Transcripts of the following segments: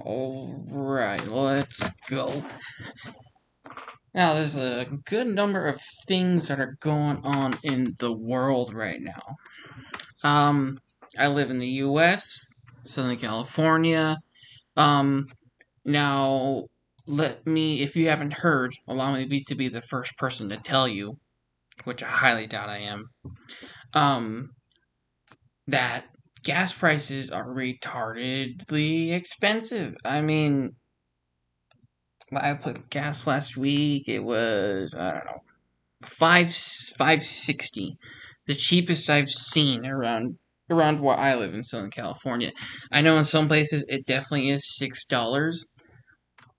Alright, let's go. Now, there's a good number of things that are going on in the world right now. Um, I live in the U.S., Southern California. Um, now, let me, if you haven't heard, allow me to be the first person to tell you, which I highly doubt I am, um, that gas prices are retardedly expensive. I mean, I put gas last week. It was I don't know five five sixty, the cheapest I've seen around around where I live in Southern California. I know in some places it definitely is six dollars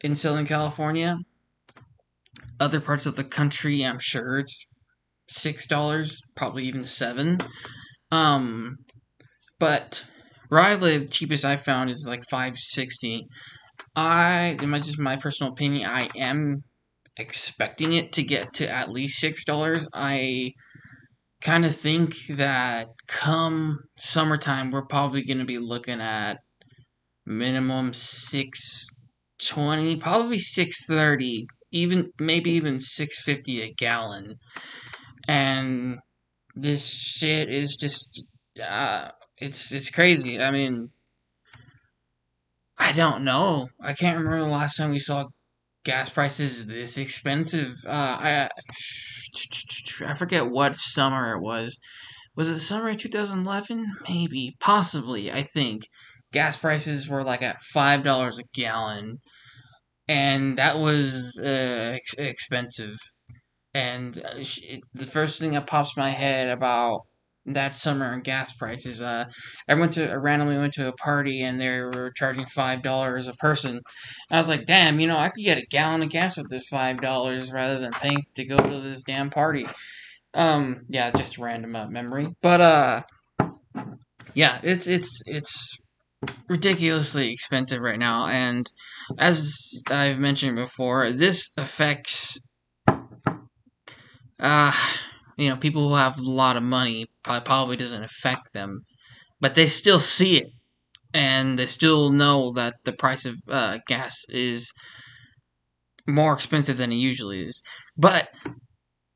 in Southern California. Other parts of the country, I'm sure it's six dollars, probably even seven. Um, but where I live, cheapest I found is like five sixty. I, in my just my personal opinion, I am expecting it to get to at least six dollars. I kind of think that come summertime, we're probably going to be looking at minimum six twenty, probably six thirty, even maybe even six fifty a gallon, and this shit is just uh, it's it's crazy. I mean, I don't know. I can't remember the last time we saw gas prices this expensive. Uh, I I forget what summer it was. Was it summer of 2011? Maybe, possibly. I think gas prices were like at five dollars a gallon, and that was uh, ex- expensive. And uh, the first thing that pops my head about that summer gas prices. Uh, I went to I randomly went to a party and they were charging five dollars a person. I was like, damn, you know, I could get a gallon of gas with this five dollars rather than paying to go to this damn party. Um, yeah, just random uh, memory, but uh, yeah, it's it's it's ridiculously expensive right now, and as I've mentioned before, this affects uh you know, people who have a lot of money probably doesn't affect them, but they still see it, and they still know that the price of uh, gas is more expensive than it usually is. But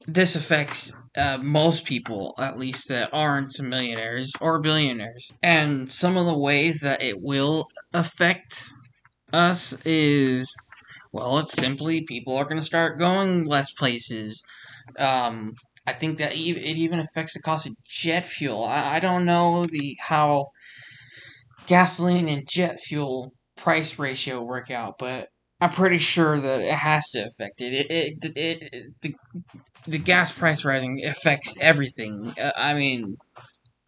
this affects uh, most people, at least that aren't millionaires or billionaires. And some of the ways that it will affect us is, well, it's simply people are going to start going less places. Um, I think that it even affects the cost of jet fuel. I, I don't know the how gasoline and jet fuel price ratio work out, but I'm pretty sure that it has to affect it. It, it, it, it the, the gas price rising affects everything. Uh, I mean,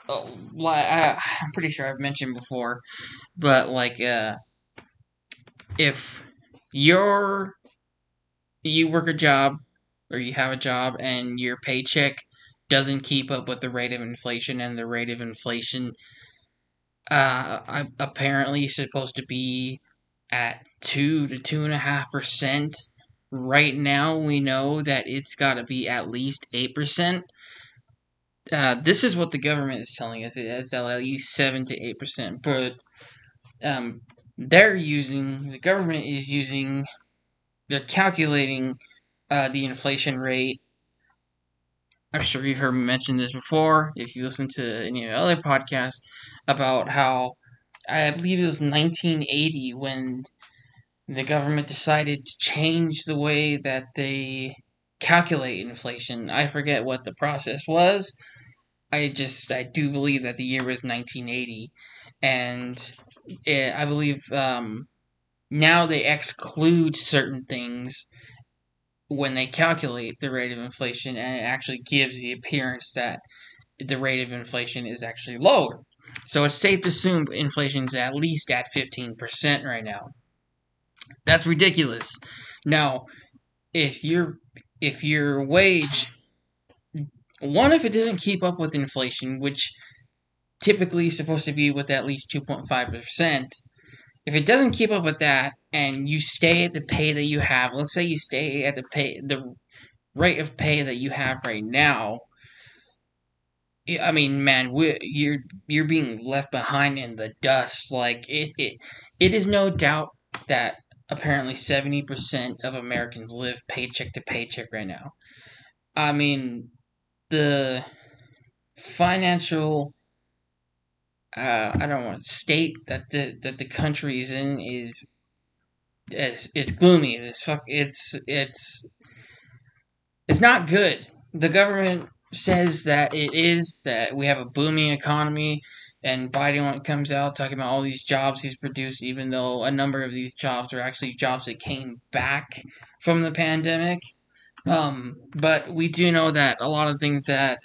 uh, I, I'm pretty sure I've mentioned before, but like, uh, if you're you work a job or you have a job and your paycheck doesn't keep up with the rate of inflation and the rate of inflation uh, apparently supposed to be at two to two and a half percent. Right now, we know that it's got to be at least eight percent. Uh, this is what the government is telling us. It's at least seven to eight percent, but um, they're using the government is using they're calculating uh, the inflation rate. I'm sure you've heard me mention this before if you listen to any of the other podcasts about how I believe it was 1980 when the government decided to change the way that they calculate inflation. I forget what the process was. I just I do believe that the year was 1980, and it, I believe um, now they exclude certain things when they calculate the rate of inflation, and it actually gives the appearance that the rate of inflation is actually lower. So it's safe to assume inflation is at least at 15% right now. That's ridiculous. Now, if your if your wage one if it doesn't keep up with inflation, which typically is supposed to be with at least 2.5%, if it doesn't keep up with that and you stay at the pay that you have, let's say you stay at the pay the rate of pay that you have right now, I mean, man, you're you're being left behind in the dust. Like it, it, it is no doubt that apparently 70% of Americans live paycheck to paycheck right now. I mean, the financial uh, I don't want to state that the that the country is in is it's it's gloomy. It's fuck. It's it's it's not good. The government says that it is that we have a booming economy, and Biden comes out talking about all these jobs he's produced, even though a number of these jobs are actually jobs that came back from the pandemic. Um, but we do know that a lot of things that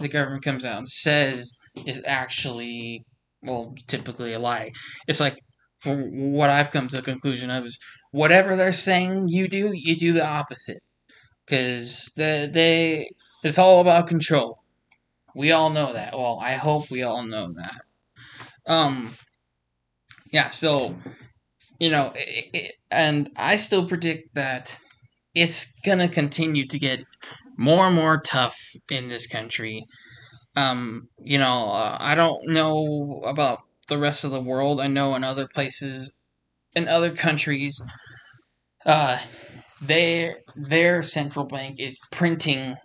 the government comes out and says is actually well typically a lie. It's like what I've come to the conclusion of is whatever they're saying you do, you do the opposite because the they it's all about control. We all know that. Well, I hope we all know that. Um, yeah. So, you know, it, it, and I still predict that it's gonna continue to get more and more tough in this country. Um, you know, uh, I don't know about the rest of the world. I know in other places, in other countries, uh, their their central bank is printing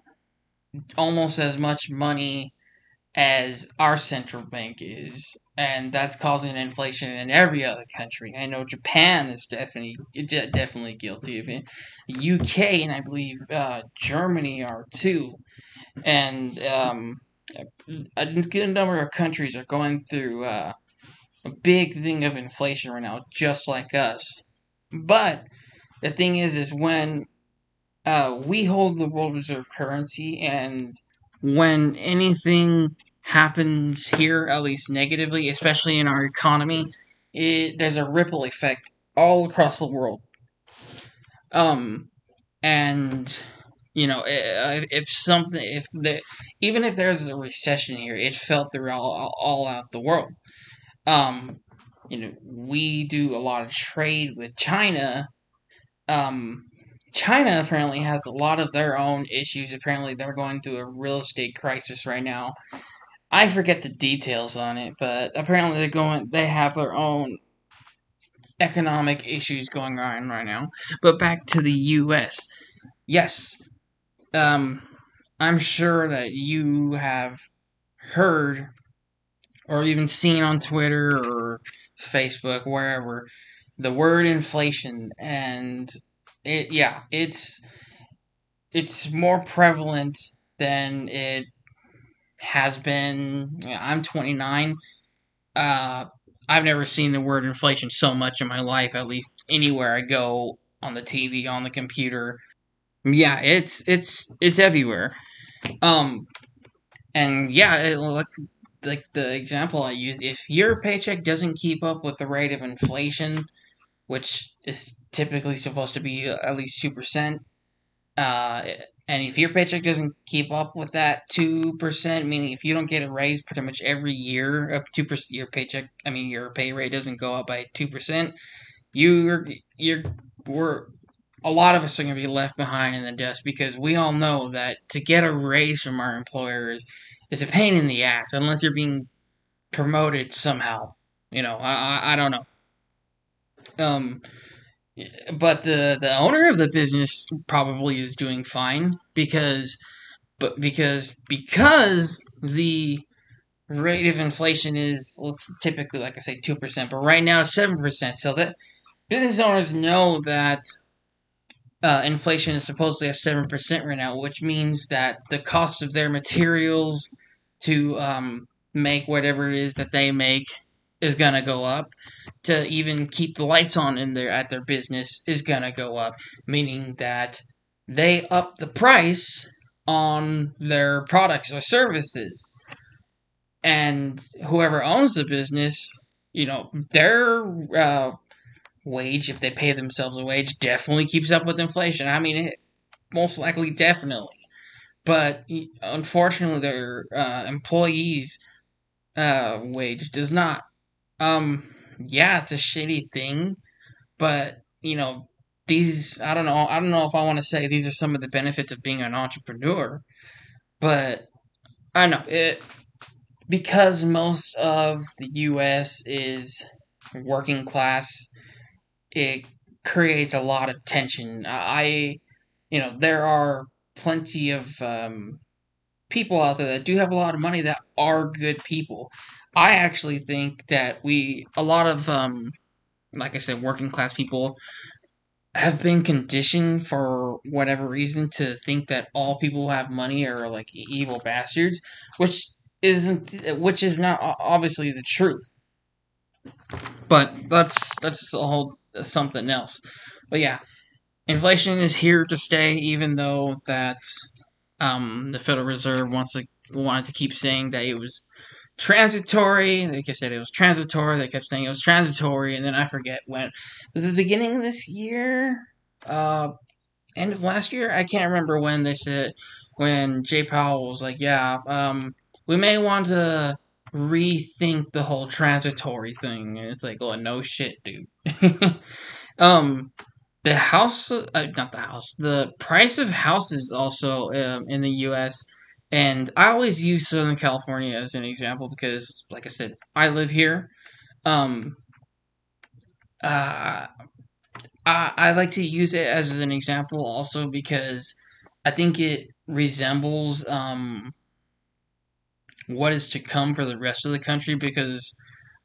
almost as much money as our central bank is, and that's causing inflation in every other country. I know Japan is definitely definitely guilty of it. UK and I believe uh, Germany are too, and um, a good number of countries are going through uh, a big thing of inflation right now, just like us. But the thing is, is when uh, we hold the world reserve currency, and when anything happens here, at least negatively, especially in our economy, it, there's a ripple effect all across the world. Um, and you know, if, something, if the, even if there's a recession here, it's felt throughout all, all out the world. Um, you know, we do a lot of trade with China. Um, China apparently has a lot of their own issues. Apparently, they're going through a real estate crisis right now. I forget the details on it, but apparently they're going. They have their own economic issues going on right now. But back to the U.S. Yes, um, I'm sure that you have heard or even seen on Twitter or Facebook, wherever, the word inflation, and it yeah, it's it's more prevalent than it has been. I'm 29. Uh, I've never seen the word inflation so much in my life. At least anywhere I go on the TV, on the computer. Yeah, it's it's it's everywhere. Um, and yeah, it, like like the example I use, if your paycheck doesn't keep up with the rate of inflation, which is typically supposed to be at least two percent, uh, and if your paycheck doesn't keep up with that two percent, meaning if you don't get a raise pretty much every year, up two percent, your paycheck, I mean your pay rate doesn't go up by two percent, you're you're we're a lot of us are going to be left behind in the dust because we all know that to get a raise from our employers is a pain in the ass unless you're being promoted somehow. You know, I I, I don't know. Um, but the the owner of the business probably is doing fine because, but because because the rate of inflation is let's typically like I say two percent, but right now it's seven percent. So that business owners know that uh, inflation is supposedly at seven percent right now, which means that the cost of their materials to um, make whatever it is that they make is gonna go up. To even keep the lights on in their at their business is gonna go up, meaning that they up the price on their products or services. And whoever owns the business, you know, their uh, wage, if they pay themselves a wage, definitely keeps up with inflation. I mean, it, most likely, definitely but unfortunately, their uh, employees' uh, wage does not. Um, yeah, it's a shitty thing, but you know, these I don't know. I don't know if I want to say these are some of the benefits of being an entrepreneur, but I know it because most of the U.S. is working class. It creates a lot of tension. I, you know, there are plenty of um, people out there that do have a lot of money that are good people. I actually think that we, a lot of, um, like I said, working class people have been conditioned for whatever reason to think that all people who have money are like evil bastards, which isn't, which is not obviously the truth. But that's that's a whole something else. But yeah, inflation is here to stay, even though that um, the Federal Reserve wants to wanted to keep saying that it was transitory. Like I said, it was transitory. They kept saying it was transitory, and then I forget when was it the beginning of this year, uh, end of last year. I can't remember when they said when Jay Powell was like, "Yeah, um, we may want to rethink the whole transitory thing." And it's like, "Oh no, shit, dude." um, the house, uh, not the house, the price of houses also um, in the U.S. And I always use Southern California as an example because, like I said, I live here. Um, uh, I, I like to use it as an example also because I think it resembles um, what is to come for the rest of the country because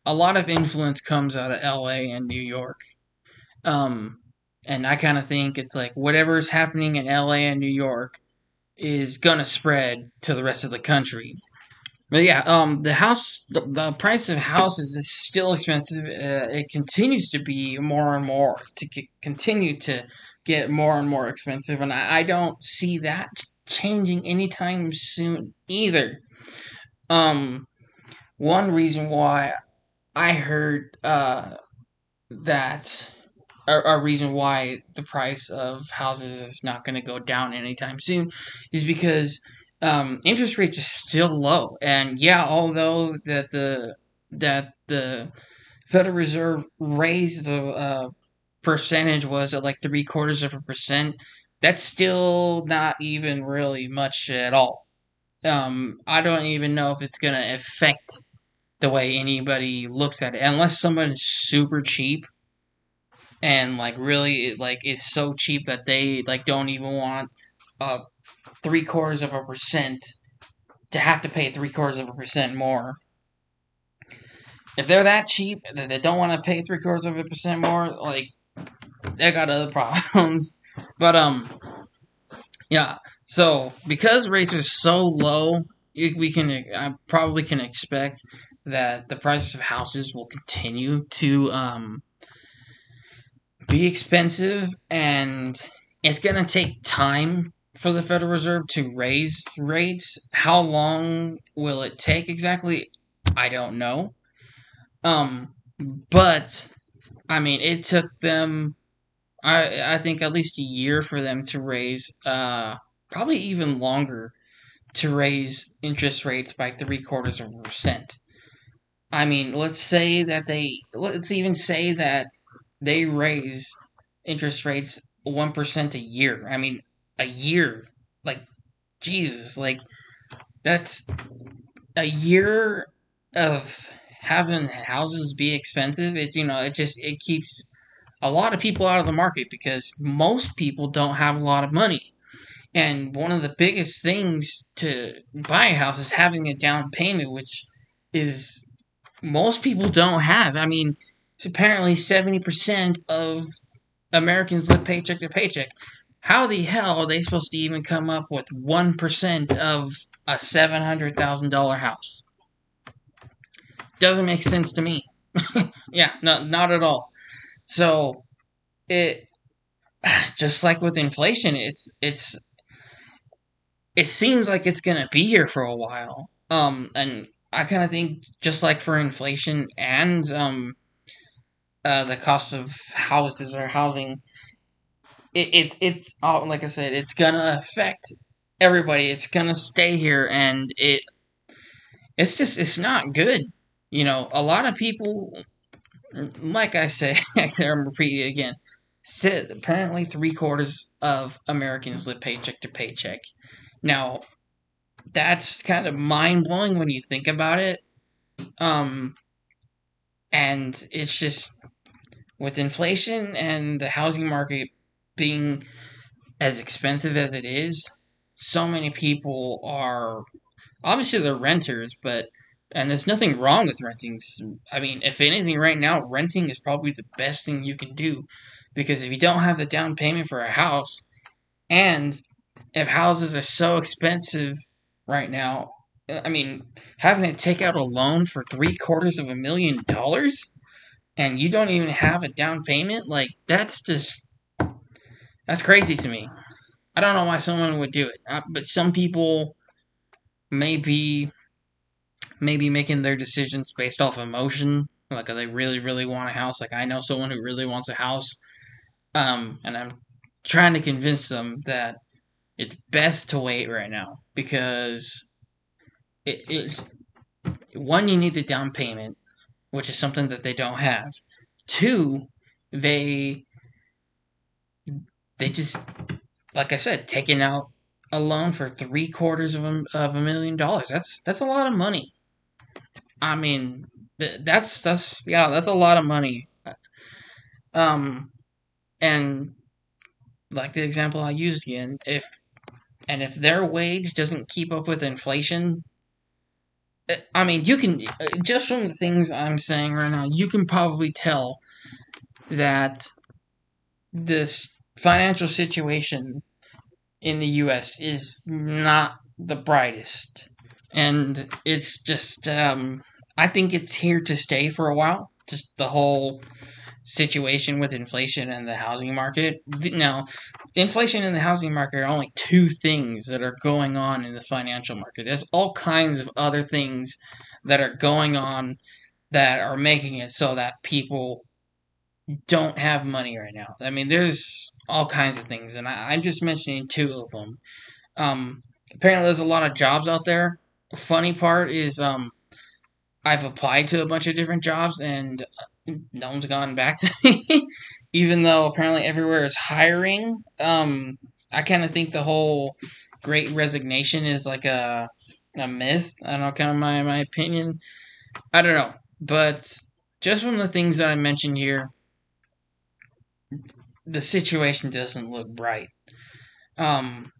a lot of influence comes out of LA and New York. Um, and I kind of think it's like whatever's happening in LA and New York is gonna spread to the rest of the country. But yeah, um, the house, the, the price of houses is still expensive. Uh, it continues to be more and more to c- continue to get more and more expensive, and I, I don't see that changing anytime soon either. Um, one reason why I heard uh, that a, a reason why the price of houses is not going to go down anytime soon is because um, interest rates are still low. And yeah, although that the that the Federal Reserve raised the uh, percentage was at like three quarters of a percent, that's still not even really much at all. Um, I don't even know if it's gonna affect the way anybody looks at it, unless someone's super cheap and like really like is so cheap that they like don't even want uh three quarters of a percent to have to pay three quarters of a percent more. If they're that cheap that they don't want to pay three quarters of a percent more, like they got other problems. But um, yeah. So because rates are so low, we can I probably can expect that the prices of houses will continue to um be expensive and it's going to take time for the Federal Reserve to raise rates. How long will it take exactly? I don't know. Um, but I mean, it took them, I I think at least a year for them to raise, uh, probably even longer to raise interest rates by three quarters of a percent. I mean, let's say that they, let's even say that they raise interest rates 1% a year. I mean, a year. Like, Jesus, like, that's a year of having houses be expensive. It, you know, it just, it keeps a lot of people out of the market because most people don't have a lot of money. And one of the biggest things to buy a house is having a down payment, which is most people don't have. I mean, apparently 70% of Americans live paycheck to paycheck. How the hell are they supposed to even come up with 1% of a $700,000 house? Doesn't make sense to me. yeah, no, not at all. So, it just like with inflation, it's it's it seems like it's gonna be here for a while. Um, and I kind of think just like for inflation and um uh, the cost of houses or housing, it, it it's oh, like I said, it's gonna affect everybody. It's gonna stay here, and it it's just it's not good. You know, a lot of people, like I say, I'm repeating again. Said apparently three quarters of Americans live paycheck to paycheck. Now, that's kind of mind blowing when you think about it. Um, and it's just with inflation and the housing market being as expensive as it is, so many people are obviously they're renters, but and there's nothing wrong with renting. I mean, if anything, right now, renting is probably the best thing you can do because if you don't have the down payment for a house, and if houses are so expensive right now, I mean, having to take out a loan for three quarters of a million dollars and you don't even have a down payment, like, that's just. That's crazy to me. I don't know why someone would do it, uh, but some people may be maybe making their decisions based off emotion. Like, they really, really want a house. Like, I know someone who really wants a house, um, and I'm trying to convince them that it's best to wait right now because it, it one you need the down payment, which is something that they don't have. Two, they they just like I said, taking out a loan for three quarters of a, of a million dollars. That's that's a lot of money. I mean, that's that's yeah, that's a lot of money. Um, and like the example I used again, if and if their wage doesn't keep up with inflation, eh, I mean, you can eh, just from the things I'm saying right now, you can probably tell that this financial situation in the U.S. is not the brightest, and it's just um, I think it's here to stay for a while. Just the whole situation with inflation and the housing market. Now, inflation and the housing market are only two things that are going on in the financial market. There's all kinds of other things that are going on that are making it so that people don't have money right now. I mean, there's all kinds of things, and I, am just mentioning two of them. Um, apparently, there's a lot of jobs out there. Funny part is, um, I've applied to a bunch of different jobs, and no one's gotten back to me, even though apparently everywhere is hiring. Um, I kind of think the whole Great Resignation is like a a myth. I don't know, kind of my my opinion. I don't know, but just from the things that I mentioned here, the situation doesn't look bright. Um,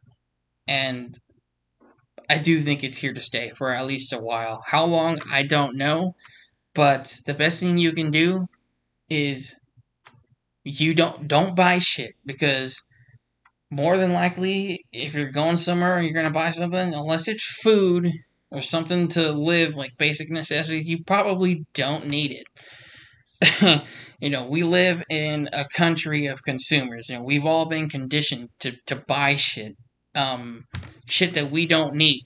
and I do think it's here to stay for at least a while. How long, I don't know. But the best thing you can do is you don't don't buy shit because more than likely if you're going somewhere and you're to buy something unless it's food or something to live like basic necessities you probably don't need it. You know we live in a country of consumers you know we've all been conditioned to, to buy shit um shit that we don't need.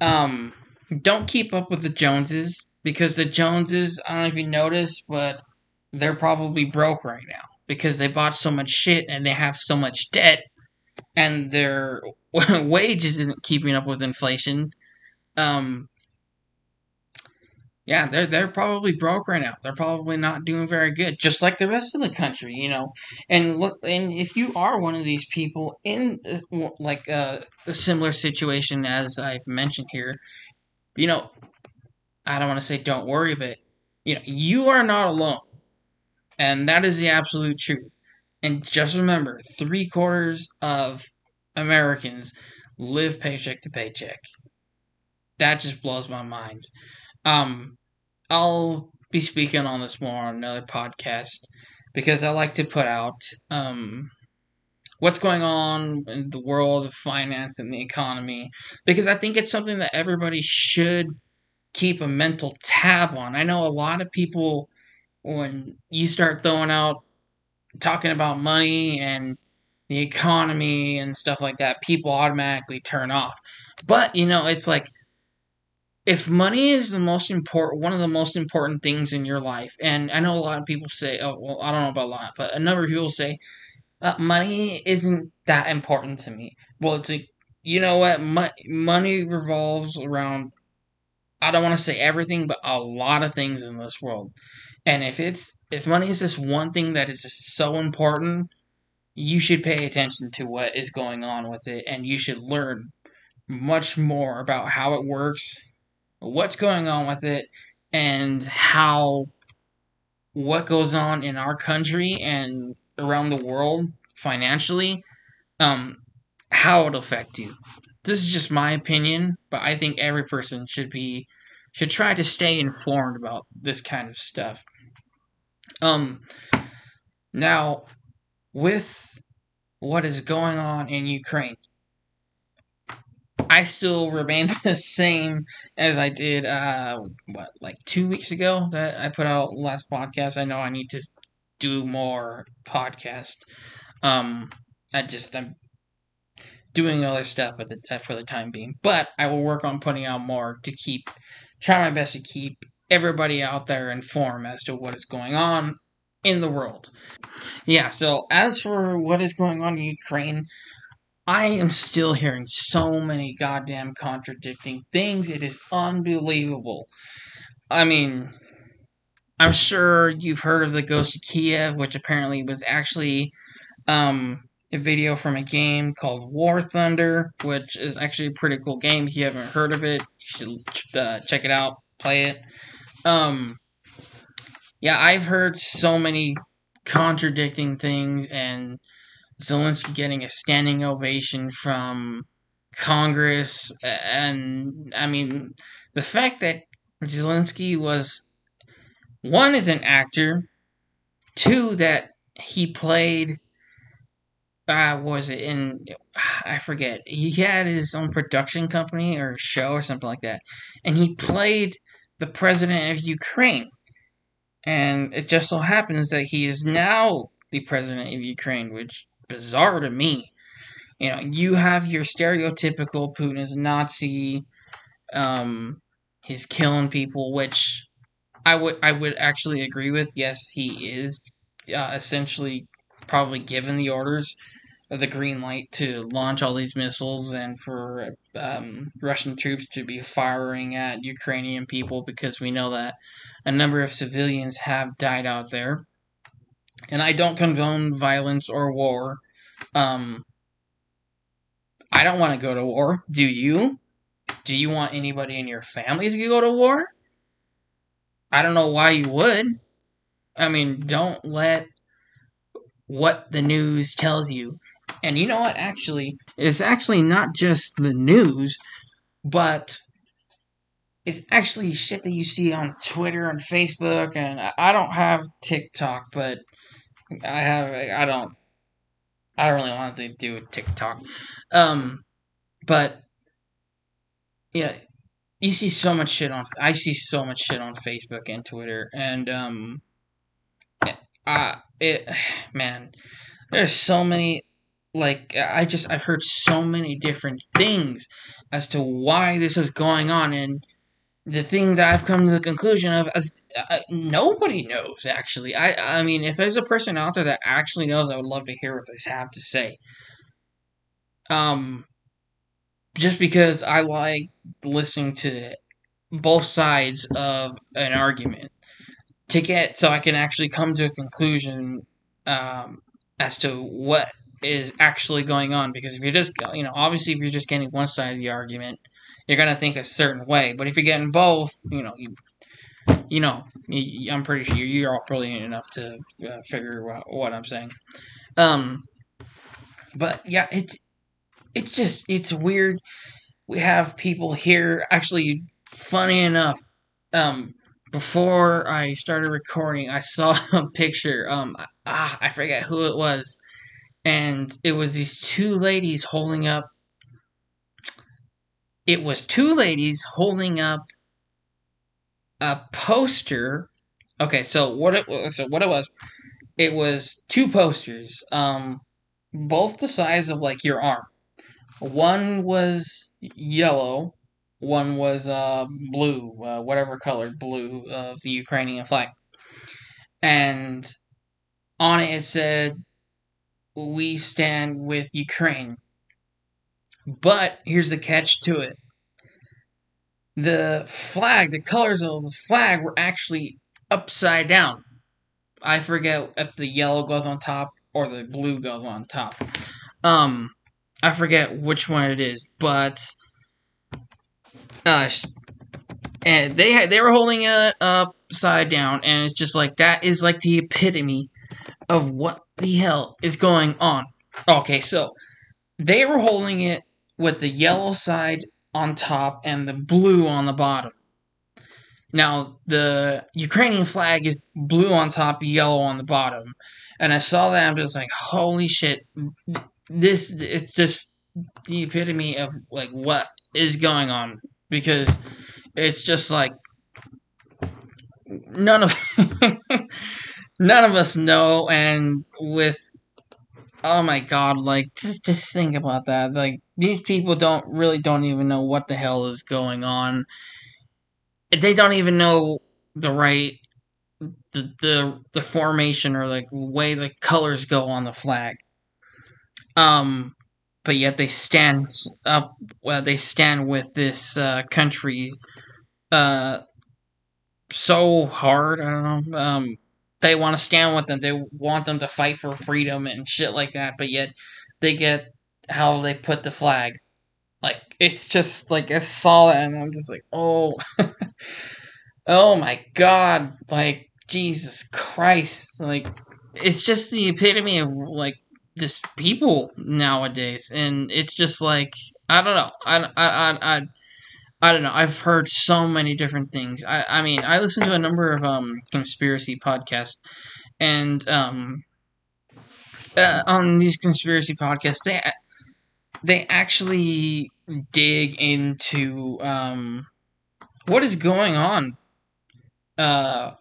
Um don't keep up with the joneses because the Joneses, I don't know if you noticed, but they're probably broke right now because they bought so much shit and they have so much debt and their wages isn't keeping up with inflation. Um, yeah, they're they're probably broke right now. They're probably not doing very good, just like the rest of the country, you know. And look, and if you are one of these people in uh, like a, a similar situation as I've mentioned here, you know, I don't want to say don't worry, but you know, you are not alone. And that is the absolute truth. And just remember, three quarters of Americans live paycheck to paycheck. That just blows my mind. Um, I'll be speaking on this more on another podcast because I like to put out um, what's going on in the world of finance and the economy because I think it's something that everybody should keep a mental tab on. I know a lot of people when you start throwing out talking about money and the economy and stuff like that, people automatically turn off. But, you know, it's like if money is the most important one of the most important things in your life, and I know a lot of people say, oh well, I don't know about a lot, but a number of people say uh, money isn't that important to me. Well, it's like you know what, Mo- money revolves around I don't want to say everything, but a lot of things in this world. And if it's if money is this one thing that is just so important, you should pay attention to what is going on with it and you should learn much more about how it works, what's going on with it, and how what goes on in our country and around the world financially, um, how it'll affect you. This is just my opinion, but I think every person should be should try to stay informed about this kind of stuff. Um, now, with what is going on in Ukraine, I still remain the same as I did, uh, what, like two weeks ago that I put out last podcast. I know I need to do more podcast. Um, I just, I'm doing other stuff at the, for the time being, but I will work on putting out more to keep, try my best to keep everybody out there informed as to what is going on in the world. Yeah, so as for what is going on in Ukraine, I am still hearing so many goddamn contradicting things. It is unbelievable. I mean, I'm sure you've heard of the Ghost of Kiev, which apparently was actually um, a video from a game called War Thunder, which is actually a pretty cool game. If you haven't heard of it, you should uh, check it out, play it. Um, yeah, I've heard so many contradicting things, and Zelensky getting a standing ovation from Congress, and I mean, the fact that Zelensky was one is an actor, two that he played. Uh, was it in? I forget. He had his own production company or show or something like that, and he played the president of Ukraine. And it just so happens that he is now the president of Ukraine, which bizarre to me. You know, you have your stereotypical Putin is a Nazi, um, he's killing people, which I would I would actually agree with. Yes, he is uh, essentially probably given the orders the green light to launch all these missiles and for um, Russian troops to be firing at Ukrainian people because we know that a number of civilians have died out there. And I don't condone violence or war. Um, I don't want to go to war. Do you? Do you want anybody in your family to go to war? I don't know why you would. I mean, don't let what the news tells you and you know what? Actually, it's actually not just the news, but it's actually shit that you see on Twitter and Facebook. And I don't have TikTok, but I have. I don't. I don't really want to do with TikTok. Um, but yeah, you see so much shit on. I see so much shit on Facebook and Twitter, and um, it man, there's so many like I just I've heard so many different things as to why this is going on, and the thing that I've come to the conclusion of is uh, nobody knows actually. I I mean, if there's a person out there that actually knows, I would love to hear what they have to say. Um, just because I like listening to both sides of an argument to get so I can actually come to a conclusion um, as to what is actually going on. Because if you're just, you know, obviously if you're just getting one side of the argument, you're gonna think a certain way. But if you're getting both, you know, you, you know, you, I'm pretty sure you're all brilliant enough to uh, figure out what I'm saying. Um, but yeah, it's it's just it's weird. We have people here. Actually, funny enough, um, before I started recording, I saw a picture. Um, ah, I forget who it was and it was these two ladies holding up it was two ladies holding up a poster. Okay so what it was so what it was it was two posters um both the size of like your arm. One was yellow one was uh blue uh, whatever color blue of the ukrainian flag. And on it it said we stand with Ukraine. But here's the catch to it the flag, the colors of the flag were actually upside down. I forget if the yellow goes on top or the blue goes on top. Um, I forget which one it is, but uh, and they had they were holding it upside down, and it's just like that is like the epitome of what the hell is going on. Okay, so they were holding it with the yellow side on top and the blue on the bottom. Now, the Ukrainian flag is blue on top, yellow on the bottom. And I saw that, I'm just like, holy shit. This, it's just the epitome of, like, what is going on. Because it's just like, none of, none of us know. And with, oh my god, like, just, just think about that. Like, these people don't, really don't even know what the hell is going on they don't even know the right the the the formation or like way the colors go on the flag. Um, but yet they stand up. Well, they stand with this uh, country. Uh, so hard. I don't know. Um, they want to stand with them. They want them to fight for freedom and shit like that. But yet, they get how they put the flag. Like it's just like I saw that and I'm just like, oh, oh my god, like Jesus Christ, like it's just the epitome of like just people nowadays, and it's just like I don't know, I I I. I I don't know. I've heard so many different things. I, I mean, I listen to a number of um conspiracy podcasts, and um uh, on these conspiracy podcasts, they they actually dig into um, what is going on. Uh,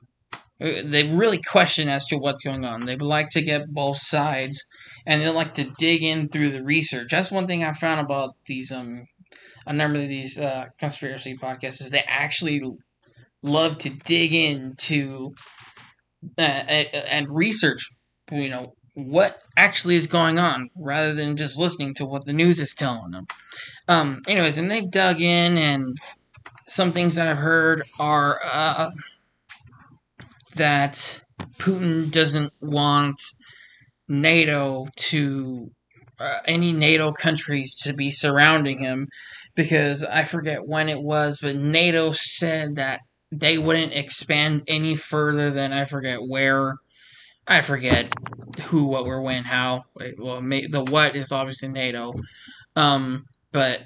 they really question as to what's going on. They like to get both sides, and they like to dig in through the research. That's one thing I found about these um a number of these uh, conspiracy podcasts is they actually love to dig into uh, and research you know what actually is going on rather than just listening to what the news is telling them. Um, anyways, and they've dug in, and some things that I've heard are uh, that Putin doesn't want NATO to uh, any NATO countries to be surrounding him because I forget when it was, but NATO said that they wouldn't expand any further than I forget where I forget who, what, where, when, how. Well, the what is obviously NATO. Um, but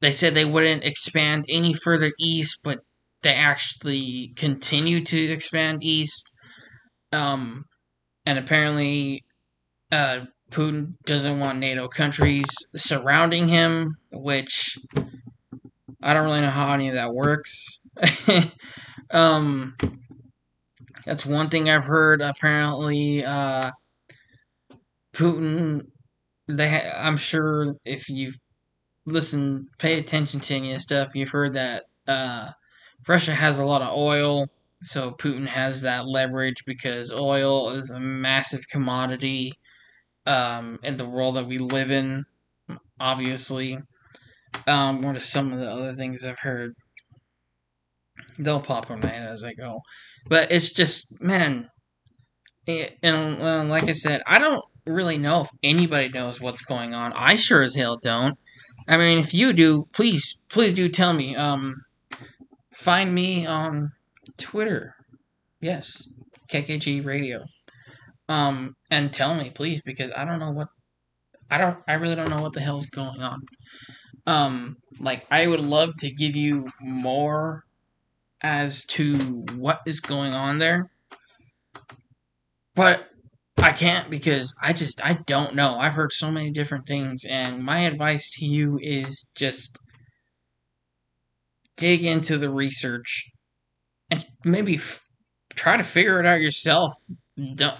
they said they wouldn't expand any further east, but they actually continue to expand east. Um, and apparently, uh, Putin doesn't want NATO countries surrounding him, which I don't really know how any of that works. um, that's one thing I've heard. Apparently, uh, Putin. They, ha- I'm sure if you listen, pay attention to any of stuff, you've heard that uh, Russia has a lot of oil, so Putin has that leverage because oil is a massive commodity um, in the world that we live in. Obviously, um, what are some of the other things I've heard? They'll pop on my head as I go. But it's just, man, it, and like I said, I don't really know if anybody knows what's going on. I sure as hell don't. I mean, if you do, please, please do tell me. Um, find me on Twitter. Yes, KKG Radio. Um, and tell me, please, because I don't know what, I don't, I really don't know what the hell's going on. Um, like I would love to give you more as to what is going on there. But I can't because I just I don't know. I've heard so many different things and my advice to you is just dig into the research and maybe f- try to figure it out yourself. Don't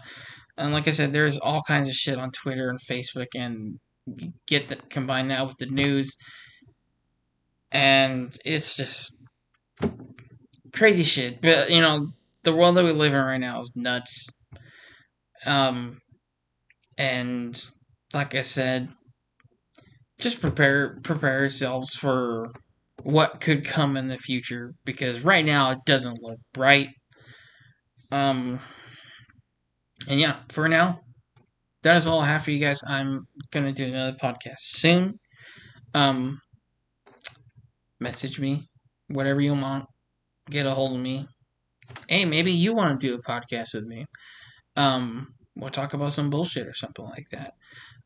and like I said, there's all kinds of shit on Twitter and Facebook, and get that combine that with the news, and it's just crazy shit. But you know, the world that we live in right now is nuts. Um, and like I said, just prepare prepare yourselves for what could come in the future because right now it doesn't look bright. Um, and yeah, for now, that is all I have for you guys. I'm gonna do another podcast soon. Um, message me whatever you want, get a hold of me. Hey, maybe you want to do a podcast with me. Um, we'll talk about some bullshit or something like that.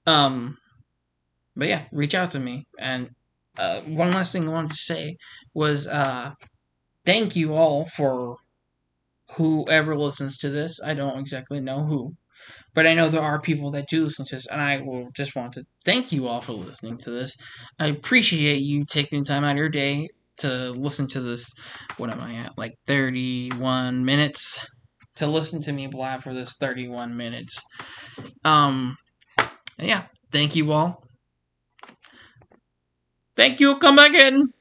Um, but yeah, reach out to me. And uh, one last thing I wanted to say was uh, thank you all for whoever listens to this. I don't exactly know who, but I know there are people that do listen to this, and I will just want to thank you all for listening to this. I appreciate you taking time out of your day to listen to this. What am I at? Like 31 minutes to listen to me blab for this 31 minutes. Um, yeah, thank you all. Thank you. Come back in.